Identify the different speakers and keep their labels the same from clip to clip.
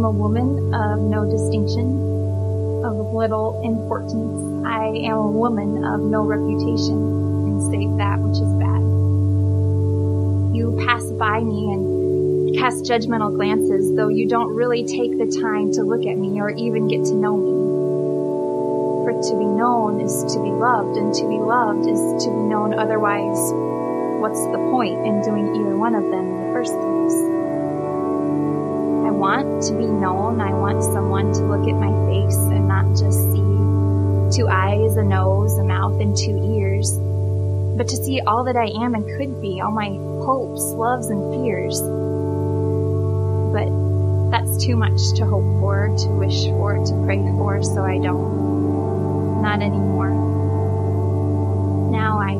Speaker 1: Am a woman of no distinction, of little importance. I am a woman of no reputation, and save that which is bad. You pass by me and cast judgmental glances, though you don't really take the time to look at me or even get to know me. For to be known is to be loved, and to be loved is to be known otherwise. What's the point in doing either one of them in the first place? To be known. I want someone to look at my face and not just see two eyes, a nose, a mouth, and two ears, but to see all that I am and could be, all my hopes, loves, and fears. But that's too much to hope for, to wish for, to pray for, so I don't. Not anymore. Now I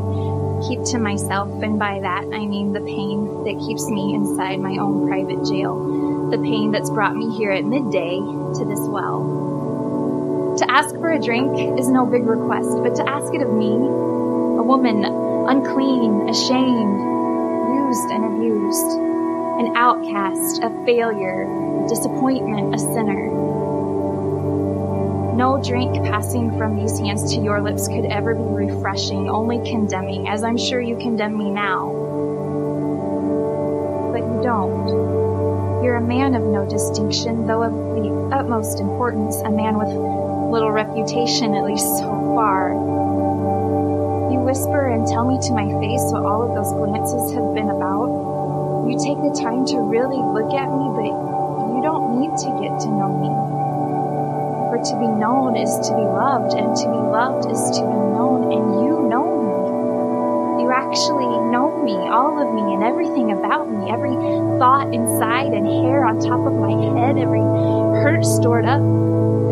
Speaker 1: keep to myself, and by that I mean the pain that keeps me inside my own private jail, the pain that's brought me here at midday to this well. To ask for a drink is no big request, but to ask it of me, a woman unclean, ashamed, used and abused, an outcast, a failure, a disappointment, a sinner. No drink passing from these hands to your lips could ever be refreshing, only condemning, as I'm sure you condemn me now. But you don't. You're a man of no distinction, though of the utmost importance, a man with little reputation, at least so far. You whisper and tell me to my face what all of those glances have been about. You take the time to really look at me, but you don't need to get to know me. For to be known is to be loved, and to be loved is to be known, and you actually know me, all of me, and everything about me, every thought inside and hair on top of my head, every hurt stored up,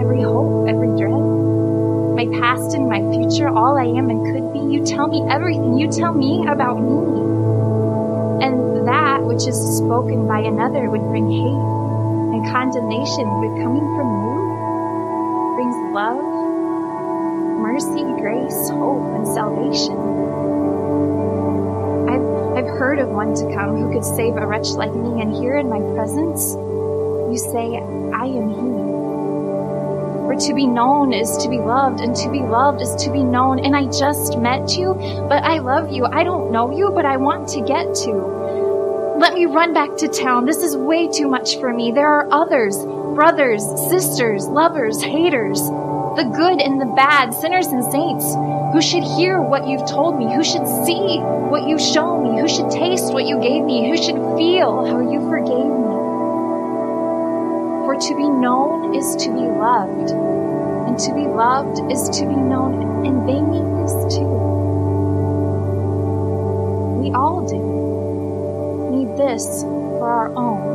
Speaker 1: every hope, every dread, my past and my future, all I am and could be. You tell me everything. You tell me about me. And that which is spoken by another would bring hate and condemnation, but coming from you brings love, mercy, grace, hope, and salvation. Heard of one to come who could save a wretch like me, and here in my presence, you say, I am he. For to be known is to be loved, and to be loved is to be known. And I just met you, but I love you. I don't know you, but I want to get to. Let me run back to town. This is way too much for me. There are others, brothers, sisters, lovers, haters, the good and the bad, sinners and saints, who should hear what you've told me, who should see what you show me, who should taste what you gave me, who should feel how you forgave me. For to be known is to be loved, and to be loved is to be known, and they mean this too. We all do need this for our own.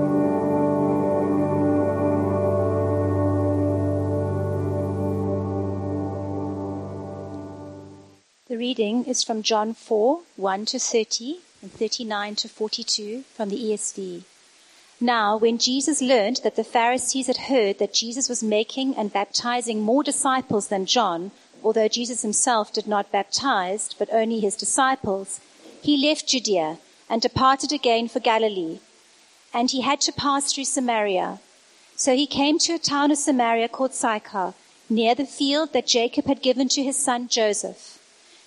Speaker 2: Reading is from John 4 1 to 30 and 39 to 42 from the ESV. Now, when Jesus learned that the Pharisees had heard that Jesus was making and baptizing more disciples than John, although Jesus himself did not baptize, but only his disciples, he left Judea and departed again for Galilee. And he had to pass through Samaria. So he came to a town of Samaria called Sychar, near the field that Jacob had given to his son Joseph.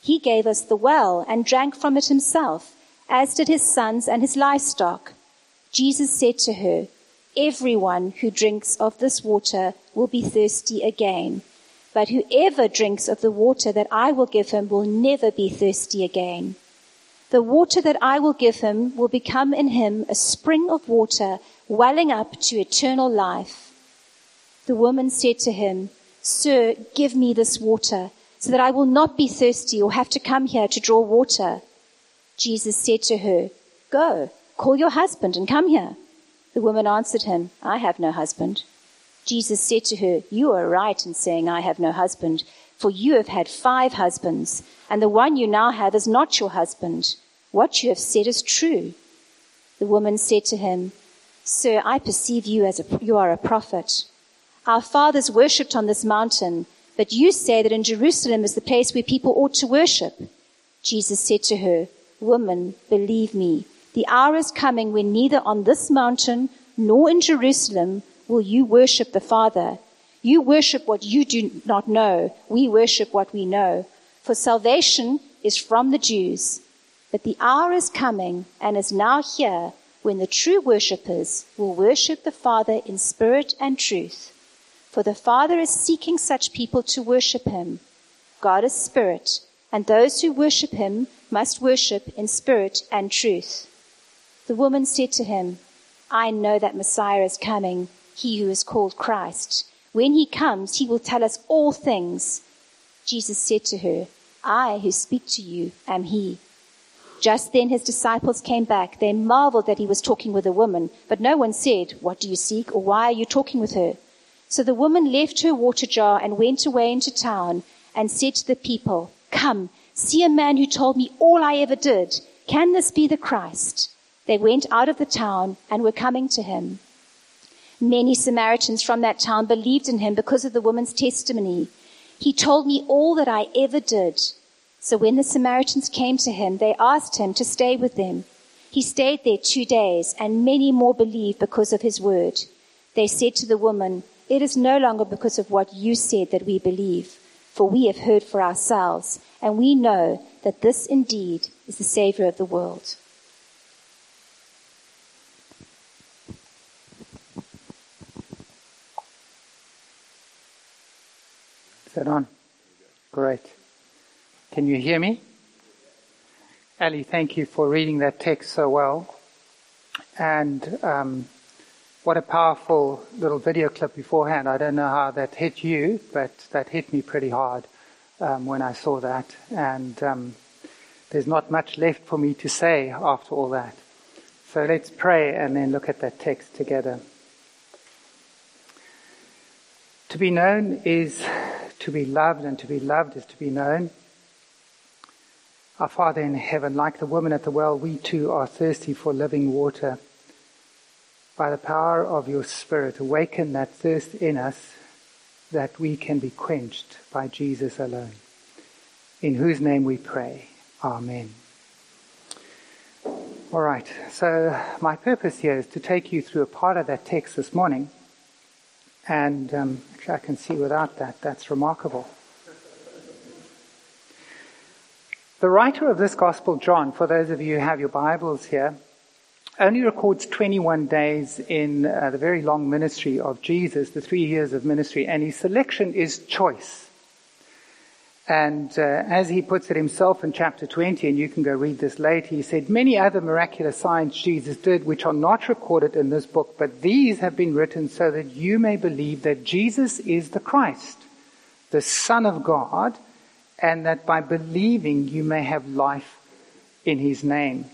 Speaker 2: He gave us the well and drank from it himself, as did his sons and his livestock. Jesus said to her, Everyone who drinks of this water will be thirsty again. But whoever drinks of the water that I will give him will never be thirsty again. The water that I will give him will become in him a spring of water welling up to eternal life. The woman said to him, Sir, give me this water so that I will not be thirsty or have to come here to draw water. Jesus said to her, Go, call your husband and come here. The woman answered him, I have no husband. Jesus said to her, You are right in saying, I have no husband, for you have had five husbands, and the one you now have is not your husband. What you have said is true. The woman said to him, Sir, I perceive you as a, you are a prophet. Our fathers worshipped on this mountain, but you say that in Jerusalem is the place where people ought to worship. Jesus said to her, Woman, believe me, the hour is coming when neither on this mountain nor in Jerusalem will you worship the Father. You worship what you do not know. We worship what we know. For salvation is from the Jews. But the hour is coming and is now here when the true worshippers will worship the Father in spirit and truth. For the Father is seeking such people to worship him. God is spirit, and those who worship him must worship in spirit and truth. The woman said to him, I know that Messiah is coming he who is called Christ. When he comes, he will tell us all things. Jesus said to her, I who speak to you am he. Just then his disciples came back. They marveled that he was talking with a woman, but no one said, What do you seek, or why are you talking with her? So the woman left her water jar and went away into town and said to the people, Come, see a man who told me all I ever did. Can this be the Christ? They went out of the town and were coming to him. Many Samaritans from that town believed in him because of the woman's testimony. He told me all that I ever did. So when the Samaritans came to him, they asked him to stay with them. He stayed there two days, and many more believed because of his word. They said to the woman, It is no longer because of what you said that we believe, for we have heard for ourselves, and we know that this indeed is the Savior of the world.
Speaker 3: that on? Great. Can you hear me? Ali, thank you for reading that text so well. And um, what a powerful little video clip beforehand. I don't know how that hit you, but that hit me pretty hard um, when I saw that. And um, there's not much left for me to say after all that. So let's pray and then look at that text together. To be known is to be loved, and to be loved is to be known. Our Father in heaven, like the woman at the well, we too are thirsty for living water. By the power of your Spirit, awaken that thirst in us that we can be quenched by Jesus alone. In whose name we pray. Amen. All right, so my purpose here is to take you through a part of that text this morning and um, actually, I can see without that. That's remarkable. The writer of this Gospel, John, for those of you who have your Bibles here, only records 21 days in uh, the very long ministry of Jesus, the three years of ministry, and his selection is choice. And uh, as he puts it himself in chapter 20, and you can go read this later, he said, Many other miraculous signs Jesus did, which are not recorded in this book, but these have been written so that you may believe that Jesus is the Christ, the Son of God, and that by believing you may have life in his name.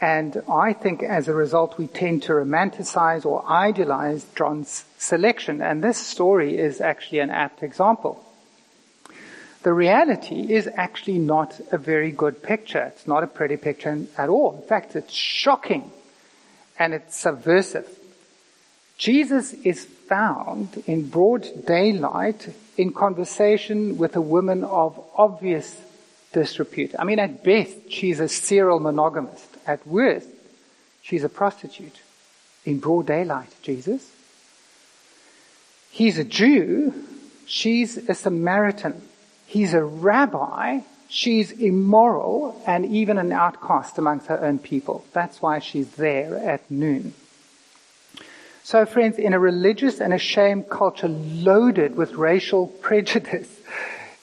Speaker 3: And I think as a result, we tend to romanticize or idealize John's selection. And this story is actually an apt example. The reality is actually not a very good picture. It's not a pretty picture at all. In fact, it's shocking and it's subversive. Jesus is found in broad daylight in conversation with a woman of obvious disrepute. I mean, at best, she's a serial monogamist. At worst, she's a prostitute. In broad daylight, Jesus. He's a Jew. She's a Samaritan. He's a rabbi. She's immoral and even an outcast amongst her own people. That's why she's there at noon. So friends, in a religious and a shame culture loaded with racial prejudice,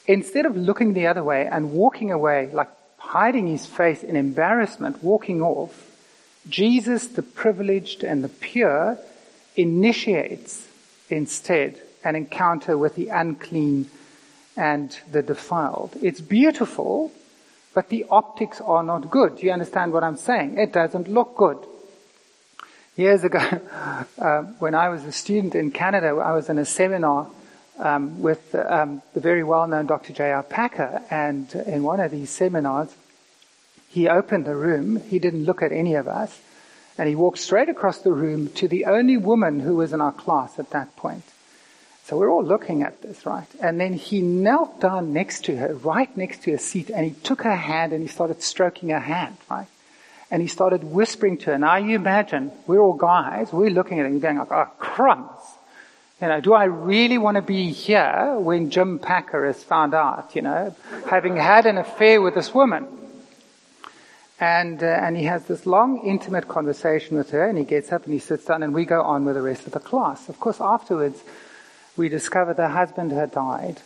Speaker 3: instead of looking the other way and walking away, like hiding his face in embarrassment, walking off, Jesus, the privileged and the pure, initiates instead an encounter with the unclean and the defiled. It's beautiful, but the optics are not good. Do you understand what I'm saying? It doesn't look good. Years ago, uh, when I was a student in Canada, I was in a seminar um, with um, the very well-known Dr. J.I. Packer, and in one of these seminars, he opened the room. He didn't look at any of us, and he walked straight across the room to the only woman who was in our class at that point. So we're all looking at this, right? And then he knelt down next to her, right next to her seat, and he took her hand and he started stroking her hand, right? And he started whispering to her. Now you imagine, we're all guys, we're looking at him going like, oh crumbs. You know, do I really want to be here when Jim Packer has found out, you know, having had an affair with this woman? And, uh, and he has this long, intimate conversation with her, and he gets up and he sits down, and we go on with the rest of the class. Of course, afterwards, we discovered the husband had died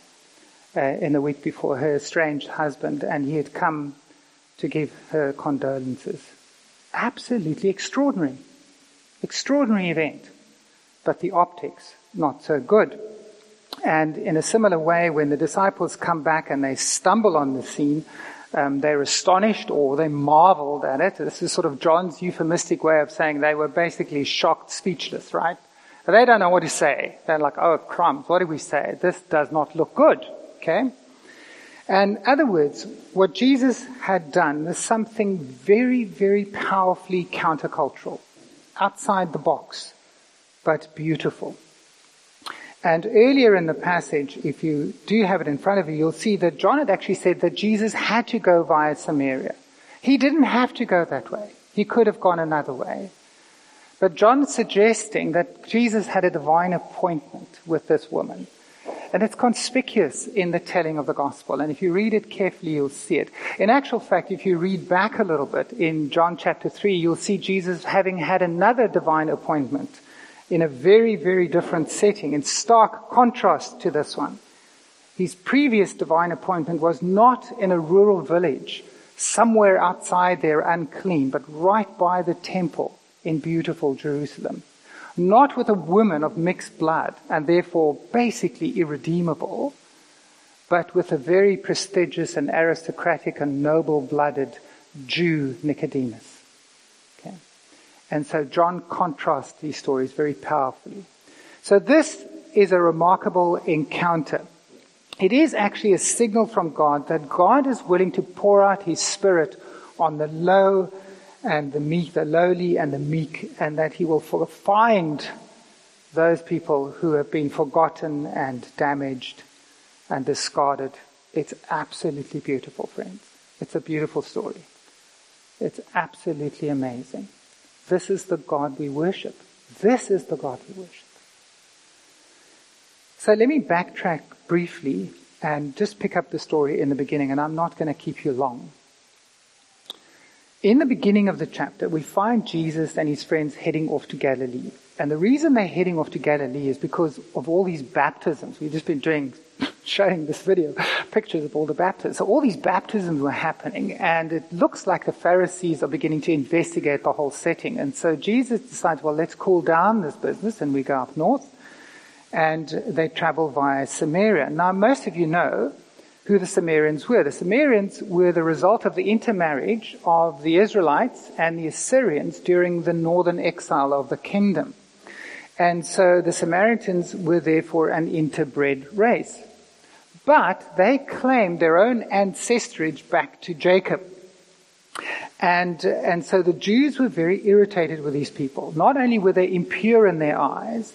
Speaker 3: uh, in the week before, her estranged husband, and he had come to give her condolences. Absolutely extraordinary. Extraordinary event. But the optics, not so good. And in a similar way, when the disciples come back and they stumble on the scene, um, they're astonished or they marveled at it. This is sort of John's euphemistic way of saying they were basically shocked, speechless, right? They don't know what to say. They're like, oh, crumbs, what do we say? This does not look good. Okay? And in other words, what Jesus had done was something very, very powerfully countercultural, outside the box, but beautiful. And earlier in the passage, if you do have it in front of you, you'll see that John had actually said that Jesus had to go via Samaria. He didn't have to go that way. He could have gone another way. But John's suggesting that Jesus had a divine appointment with this woman. And it's conspicuous in the telling of the gospel. And if you read it carefully, you'll see it. In actual fact, if you read back a little bit in John chapter 3, you'll see Jesus having had another divine appointment in a very, very different setting, in stark contrast to this one. His previous divine appointment was not in a rural village, somewhere outside there unclean, but right by the temple in beautiful Jerusalem. Not with a woman of mixed blood and therefore basically irredeemable, but with a very prestigious and aristocratic and noble blooded Jew, Nicodemus. And so John contrasts these stories very powerfully. So this is a remarkable encounter. It is actually a signal from God that God is willing to pour out His Spirit on the low and the meek, the lowly and the meek, and that he will find those people who have been forgotten and damaged and discarded. It's absolutely beautiful, friends. It's a beautiful story. It's absolutely amazing. This is the God we worship. This is the God we worship. So let me backtrack briefly and just pick up the story in the beginning, and I'm not going to keep you long. In the beginning of the chapter, we find Jesus and his friends heading off to Galilee. And the reason they're heading off to Galilee is because of all these baptisms. We've just been doing, showing this video, pictures of all the baptisms. So all these baptisms were happening, and it looks like the Pharisees are beginning to investigate the whole setting. And so Jesus decides, well, let's cool down this business, and we go up north, and they travel via Samaria. Now, most of you know who the Samaritans were. The Samaritans were the result of the intermarriage of the Israelites and the Assyrians during the northern exile of the kingdom. And so the Samaritans were therefore an interbred race. But they claimed their own ancestrage back to Jacob. And, and so the Jews were very irritated with these people. Not only were they impure in their eyes,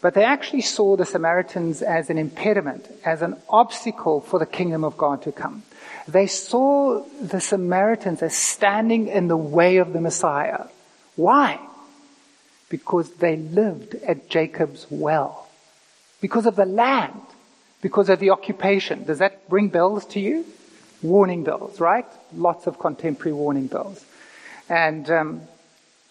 Speaker 3: but they actually saw the Samaritans as an impediment, as an obstacle for the kingdom of God to come. They saw the Samaritans as standing in the way of the Messiah. Why? Because they lived at Jacob's well. Because of the land. Because of the occupation. Does that ring bells to you? Warning bells, right? Lots of contemporary warning bells. And um,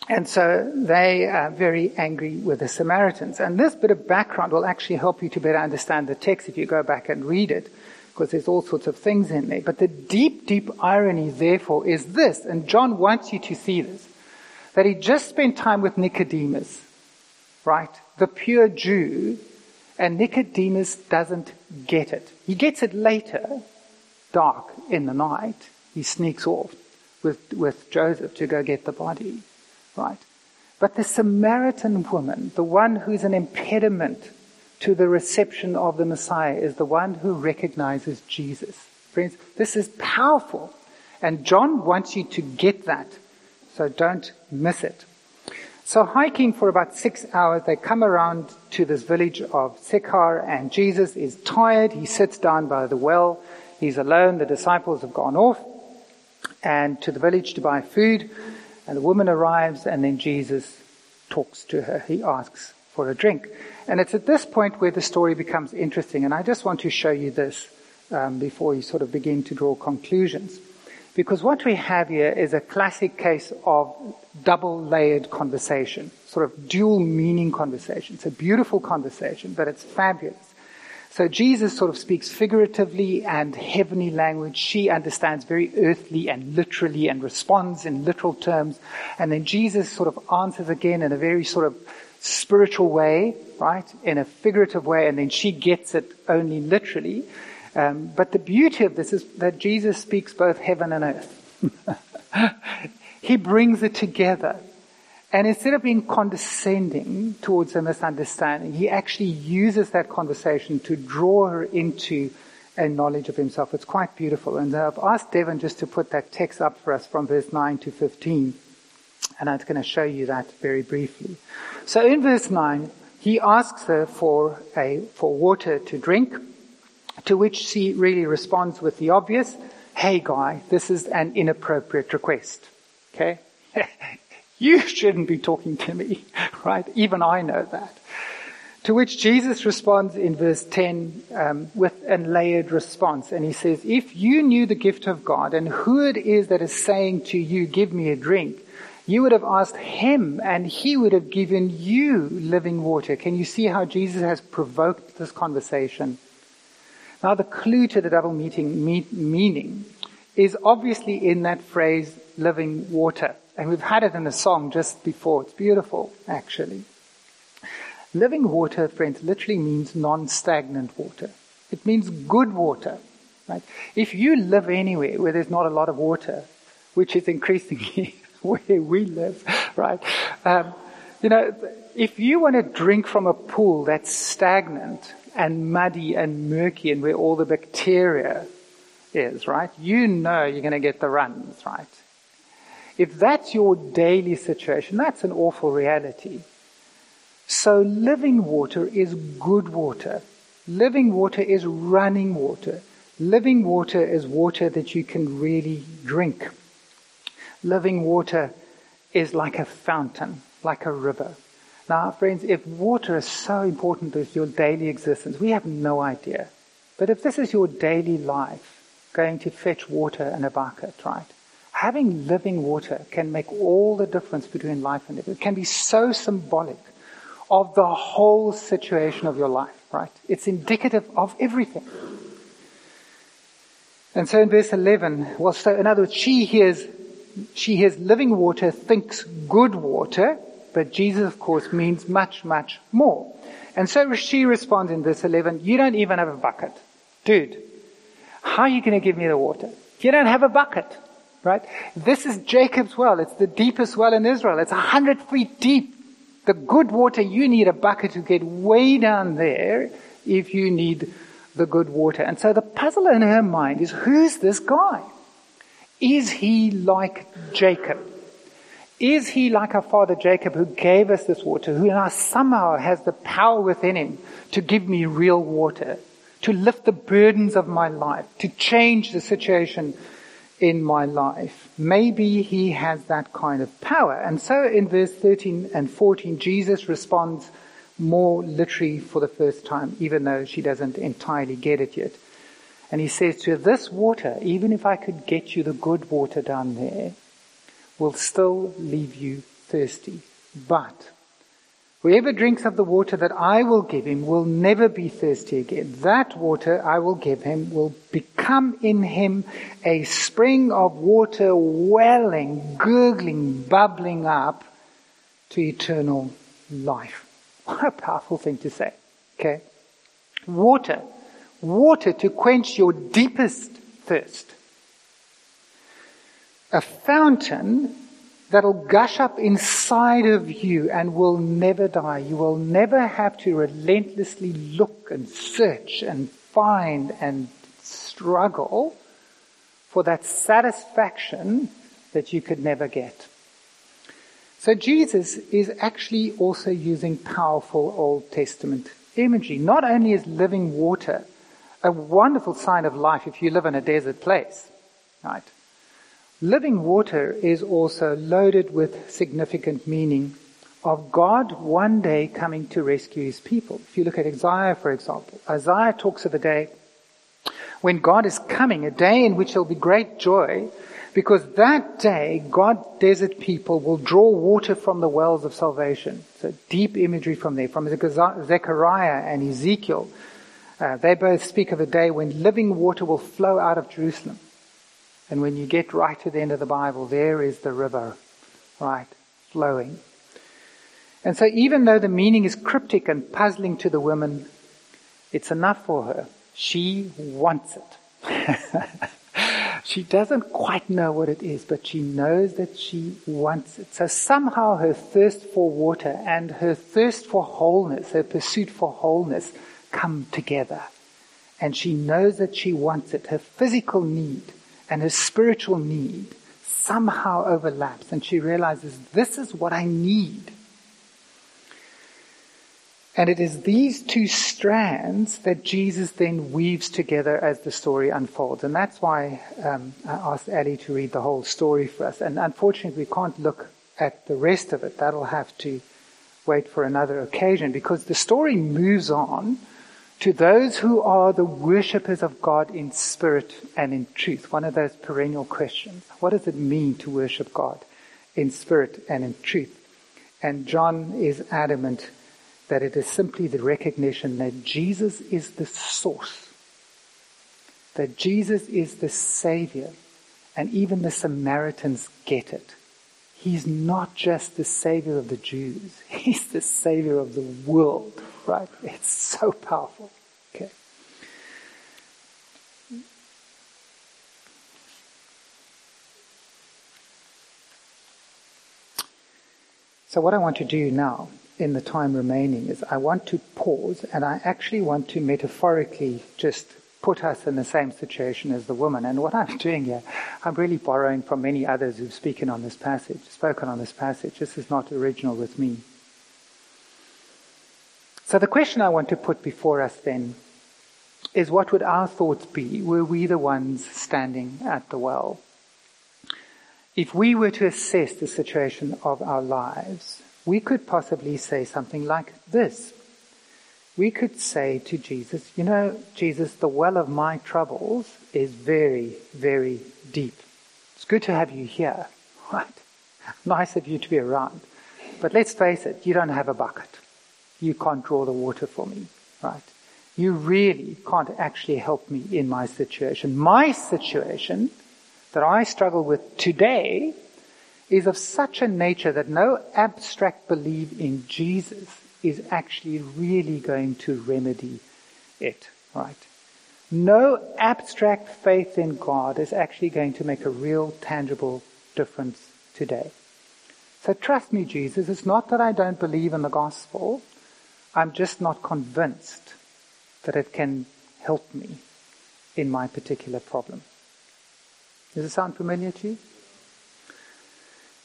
Speaker 3: And so they are very angry with the Samaritans. And this bit of background will actually help you to better understand the text if you go back and read it, because there's all sorts of things in there. But the deep, deep irony, therefore, is this, and John wants you to see this, that he just spent time with Nicodemus, right? The pure Jew, and Nicodemus doesn't get it. He gets it later, dark in the night. He sneaks off with, with Joseph to go get the body. Right? But the Samaritan woman, the one who's an impediment to the reception of the Messiah, is the one who recognizes Jesus. Friends, this is powerful. And John wants you to get that. So don't miss it. So hiking for about six hours, they come around to this village of Sychar and Jesus is tired. He sits down by the well. He's alone. The disciples have gone off and to the village to buy food. And the woman arrives and then Jesus talks to her. He asks for a drink. And it's at this point where the story becomes interesting. And I just want to show you this um, before you sort of begin to draw conclusions. Because what we have here is a classic case of double layered conversation, sort of dual meaning conversation. It's a beautiful conversation, but it's fabulous. So Jesus sort of speaks figuratively and heavenly language. She understands very earthly and literally and responds in literal terms. And then Jesus sort of answers again in a very sort of spiritual way, right? In a figurative way. And then she gets it only literally. Um, but the beauty of this is that Jesus speaks both heaven and earth. he brings it together. And instead of being condescending towards a misunderstanding, he actually uses that conversation to draw her into a knowledge of himself. It's quite beautiful. And I've asked Devon just to put that text up for us from verse 9 to 15. And I'm going to show you that very briefly. So in verse 9, he asks her for a, for water to drink, to which she really responds with the obvious, hey guy, this is an inappropriate request. Okay? You shouldn't be talking to me, right? Even I know that. To which Jesus responds in verse 10 um, with a layered response. And he says, If you knew the gift of God and who it is that is saying to you, Give me a drink, you would have asked him and he would have given you living water. Can you see how Jesus has provoked this conversation? Now, the clue to the double meeting, meaning is obviously in that phrase, living water. And we've had it in a song just before. It's beautiful, actually. Living water, friends, literally means non-stagnant water. It means good water, right? If you live anywhere where there's not a lot of water, which is increasingly where we live, right? Um, you know, if you want to drink from a pool that's stagnant and muddy and murky and where all the bacteria is, right? You know you're going to get the runs, right? If that's your daily situation, that's an awful reality. So living water is good water. Living water is running water. Living water is water that you can really drink. Living water is like a fountain, like a river. Now, friends, if water is so important to your daily existence, we have no idea. But if this is your daily life, going to fetch water in a bucket, right? having living water can make all the difference between life and death. It can be so symbolic of the whole situation of your life, right? It's indicative of everything. And so in verse 11, well, so in other words, she hears, she hears living water, thinks good water, but Jesus, of course, means much, much more. And so she responds in verse 11, you don't even have a bucket. Dude, how are you going to give me the water? You don't have a bucket. Right? This is Jacob's well. It's the deepest well in Israel. It's a hundred feet deep. The good water, you need a bucket to get way down there if you need the good water. And so the puzzle in her mind is, who's this guy? Is he like Jacob? Is he like our father Jacob who gave us this water, who now somehow has the power within him to give me real water, to lift the burdens of my life, to change the situation in my life. Maybe he has that kind of power. And so in verse 13 and 14, Jesus responds more literally for the first time, even though she doesn't entirely get it yet. And he says to her, this water, even if I could get you the good water down there, will still leave you thirsty. But whoever drinks of the water that I will give him will never be thirsty again. That water I will give him will become in him a spring of water welling, gurgling, bubbling up to eternal life. What a powerful thing to say. Okay? Water. Water to quench your deepest thirst. A fountain that'll gush up inside of you and will never die. You will never have to relentlessly look and search and find and struggle for that satisfaction that you could never get. So Jesus is actually also using powerful Old Testament imagery. Not only is living water a wonderful sign of life if you live in a desert place, right? Living water is also loaded with significant meaning of God one day coming to rescue his people. If you look at Isaiah, for example, Isaiah talks of a day when God is coming, a day in which there'll be great joy, because that day, God desert people will draw water from the wells of salvation. So deep imagery from there, from Zechariah and Ezekiel. Uh, they both speak of a day when living water will flow out of Jerusalem. And when you get right to the end of the Bible, there is the river, right, flowing. And so even though the meaning is cryptic and puzzling to the woman, it's enough for her. She wants it. she doesn't quite know what it is, but she knows that she wants it. So somehow her thirst for water and her thirst for wholeness, her pursuit for wholeness come together. And she knows that she wants it. Her physical need and her spiritual need somehow overlaps and she realizes this is what I need. And it is these two strands that Jesus then weaves together as the story unfolds. And that's why um, I asked Ali to read the whole story for us. And unfortunately, we can't look at the rest of it. That'll have to wait for another occasion because the story moves on to those who are the worshippers of God in spirit and in truth. One of those perennial questions. What does it mean to worship God in spirit and in truth? And John is adamant that it is simply the recognition that Jesus is the source, that Jesus is the Savior, and even the Samaritans get it. He's not just the Savior of the Jews, He's the Savior of the world right? It's so powerful. Okay. So what I want to do now in the time remaining is I want to pause and I actually want to metaphorically just put us in the same situation as the woman. And what I'm doing here, I'm really borrowing from many others who've spoken on this passage, spoken on this passage. This is not original with me. So the question I want to put before us then is what would our thoughts be were we the ones standing at the well? If we were to assess the situation of our lives, we could possibly say something like this. We could say to Jesus, you know, Jesus, the well of my troubles is very, very deep. It's good to have you here, right? Nice of you to be around. But let's face it, you don't have a bucket you can't draw the water for me, right? You really can't actually help me in my situation. My situation that I struggle with today is of such a nature that no abstract belief in Jesus is actually really going to remedy it, right? No abstract faith in God is actually going to make a real tangible difference today. So trust me, Jesus. It's not that I don't believe in the gospel. I'm just not convinced that it can help me in my particular problem. Does it sound familiar to you?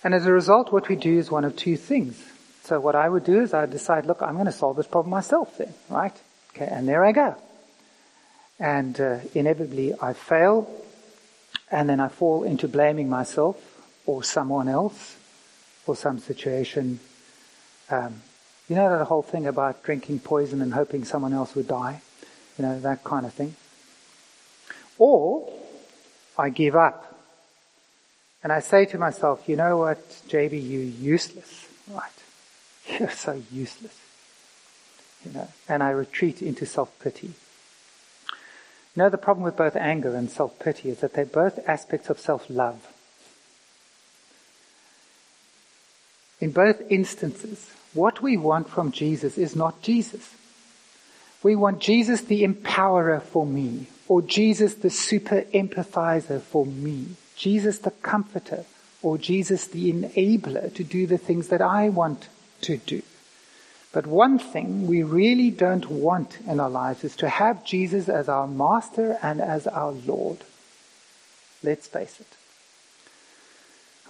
Speaker 3: And as a result, what we do is one of two things. So what I would do is I would decide, look, I'm going to solve this problem myself then, right? Okay, and there I go. And uh, inevitably I fail, and then I fall into blaming myself or someone else or some situation um, you know that whole thing about drinking poison and hoping someone else would die? You know, that kind of thing. Or I give up And I say to myself, you know what, JB, you're useless, right? You're so useless. You know, and I retreat into self-pity. You know, the problem with both anger and self-pity is that they're both aspects of self-love. In both instances, what we want from Jesus is not Jesus. We want Jesus the empowerer for me, or Jesus the super empathizer for me, Jesus the comforter, or Jesus the enabler to do the things that I want to do. But one thing we really don't want in our lives is to have Jesus as our master and as our Lord. Let's face it.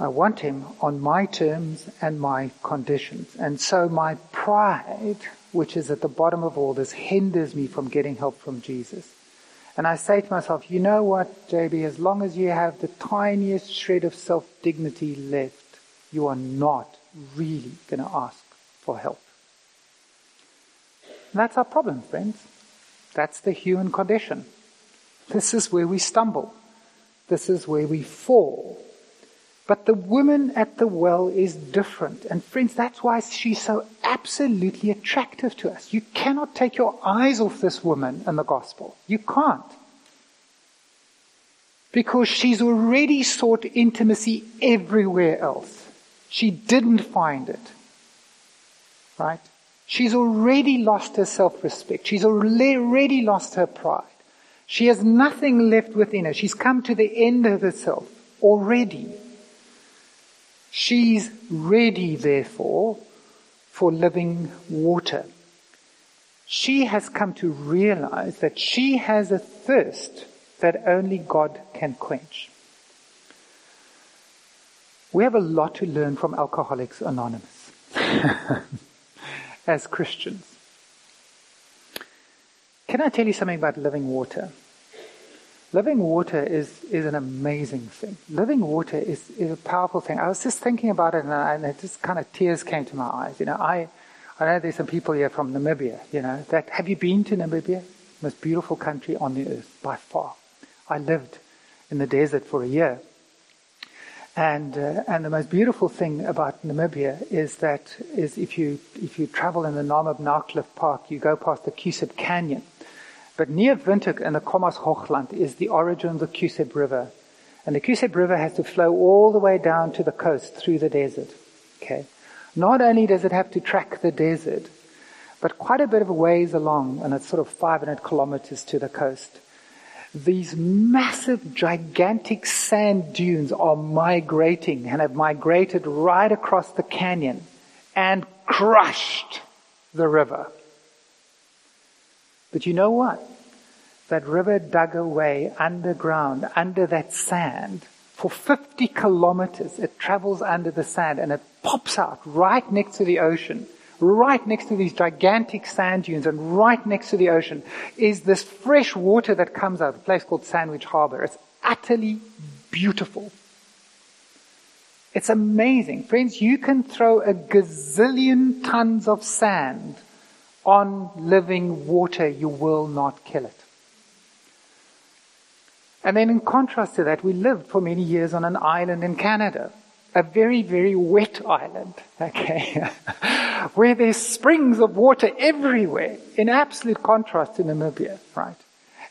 Speaker 3: I want him on my terms and my conditions. And so my pride, which is at the bottom of all this, hinders me from getting help from Jesus. And I say to myself, you know what, JB, as long as you have the tiniest shred of self-dignity left, you are not really going to ask for help. And that's our problem, friends. That's the human condition. This is where we stumble. This is where we fall. But the woman at the well is different. And friends, that's why she's so absolutely attractive to us. You cannot take your eyes off this woman in the gospel. You can't. Because she's already sought intimacy everywhere else. She didn't find it. Right? She's already lost her self-respect. She's already lost her pride. She has nothing left within her. She's come to the end of herself already. She's ready, therefore, for living water. She has come to realize that she has a thirst that only God can quench. We have a lot to learn from Alcoholics Anonymous. as Christians. Can I tell you something about living water? Living water is, is an amazing thing. Living water is, is a powerful thing. I was just thinking about it and, I, and it just kind of tears came to my eyes. You know, I, I know there's some people here from Namibia, you know, that, have you been to Namibia? Most beautiful country on the earth, by far. I lived in the desert for a year. And uh, and the most beautiful thing about Namibia is that is if you if you travel in the Namib Naukluft Park, you go past the Kuiseb Canyon. But near Windhoek in the Khomas Hoogland is the origin of the Kuiseb River. And the Kuiseb River has to flow all the way down to the coast through the desert. Okay. Not only does it have to track the desert, but quite a bit of a ways along, and it's sort of 500 kilometers to the coast these massive, gigantic sand dunes are migrating and have migrated right across the canyon and crushed the river. But you know what? That river dug away underground, under that sand, for 50 kilometers. It travels under the sand and it pops out right next to the ocean right next to these gigantic sand dunes and right next to the ocean is this fresh water that comes out, a place called Sandwich Harbor. It's utterly beautiful. It's amazing. Friends, you can throw a gazillion tons of sand on living water. You will not kill it. And then in contrast to that, we lived for many years on an island in Canada a very, very wet island, okay, where there's springs of water everywhere, in absolute contrast to Namibia, right?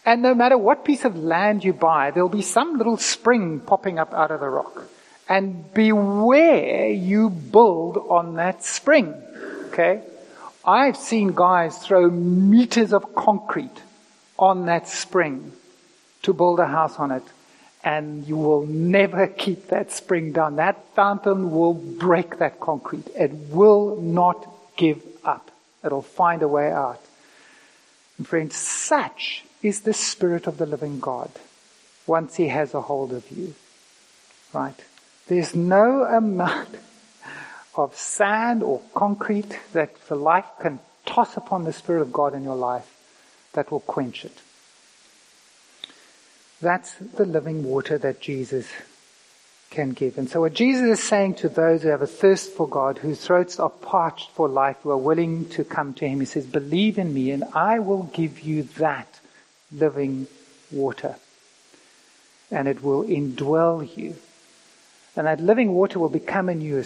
Speaker 3: And no matter what piece of land you buy, there'll be some little spring popping up out of the rock. And beware you build on that spring, okay? I've seen guys throw meters of concrete on that spring to build a house on it and you will never keep that spring down. That fountain will break that concrete. It will not give up. It'll find a way out. And friends, such is the Spirit of the living God once He has a hold of you. Right? There's no amount of sand or concrete that the life can toss upon the Spirit of God in your life that will quench it. That's the living water that Jesus can give. And so what Jesus is saying to those who have a thirst for God, whose throats are parched for life, who are willing to come to Him, He says, believe in me and I will give you that living water. And it will indwell you. And that living water will become in you a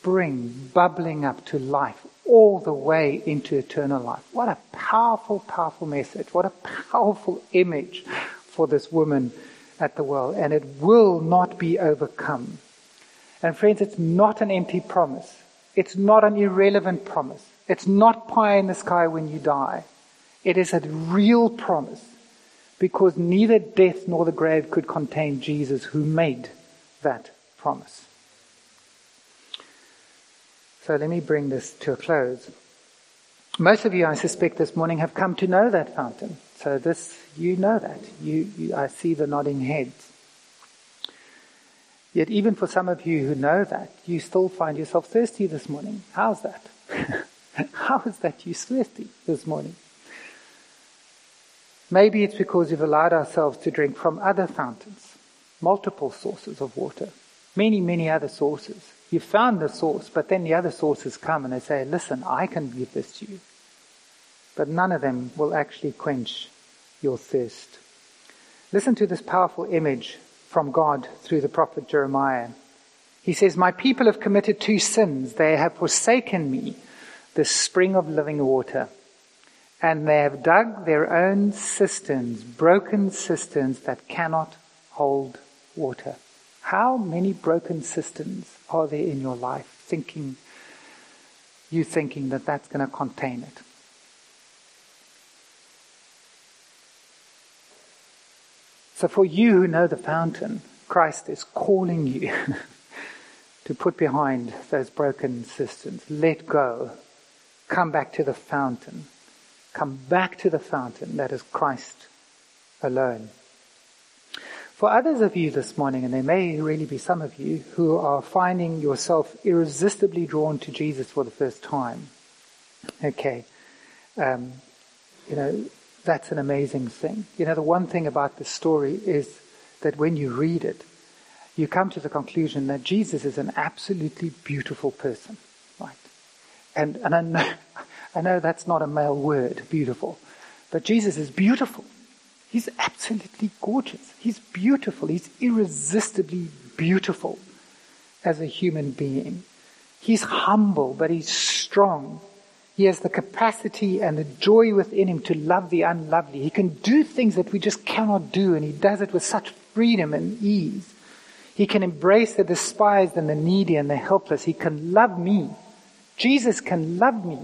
Speaker 3: spring bubbling up to life all the way into eternal life. What a powerful, powerful message. What a powerful image for this woman at the well. And it will not be overcome. And friends, it's not an empty promise. It's not an irrelevant promise. It's not pie in the sky when you die. It is a real promise because neither death nor the grave could contain Jesus who made that promise. So let me bring this to a close. Most of you, I suspect, this morning have come to know that fountain. So this, you know that. You, you, I see the nodding heads. Yet even for some of you who know that, you still find yourself thirsty this morning. How's that? How is that you thirsty this morning? Maybe it's because we've allowed ourselves to drink from other fountains, multiple sources of water, many, many other sources. You've found the source, but then the other sources come and they say, listen, I can give this to you. But none of them will actually quench your thirst. Listen to this powerful image from God through the prophet Jeremiah. He says, My people have committed two sins. They have forsaken me, the spring of living water and they have dug their own cisterns, broken cisterns that cannot hold water. How many broken systems are there in your life thinking, you thinking that that's going to contain it? So for you who know the fountain, Christ is calling you to put behind those broken systems. Let go. Come back to the fountain Come back to the fountain that is Christ alone. For others of you this morning, and there may really be some of you who are finding yourself irresistibly drawn to Jesus for the first time. Okay. Um, you know, that's an amazing thing. You know, the one thing about this story is that when you read it, you come to the conclusion that Jesus is an absolutely beautiful person. Right? And, and I know, I know that's not a male word, beautiful. But Jesus is beautiful. He's absolutely gorgeous. He's beautiful. He's irresistibly beautiful as a human being. He's humble, but he's strong. He has the capacity and the joy within him to love the unlovely. He can do things that we just cannot do, and he does it with such freedom and ease. He can embrace the despised and the needy and the helpless. He can love me. Jesus can love me.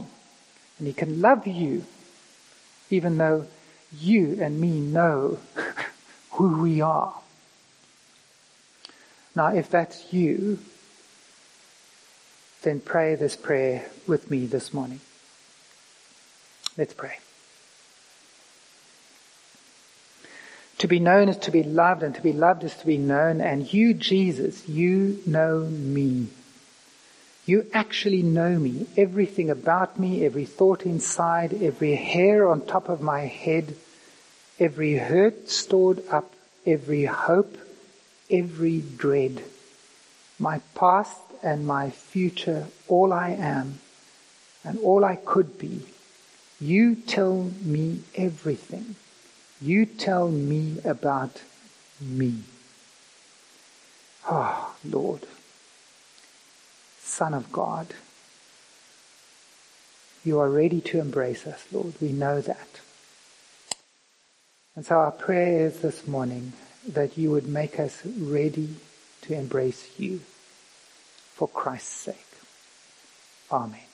Speaker 3: And He can love you even though you and me know who we are. Now, if that's you, then pray this prayer with me this morning. Let's pray. To be known is to be loved, and to be loved is to be known. And you, Jesus, you know me. You actually know me, everything about me, every thought inside, every hair on top of my head, every hurt stored up, every hope, every dread, my past and my future, all I am and all I could be. You tell me everything. You tell me about me. Ah, oh, Lord. Son of God. You are ready to embrace us, Lord. We know that. And so our prayer is this morning that you would make us ready to embrace you for Christ's sake. Amen.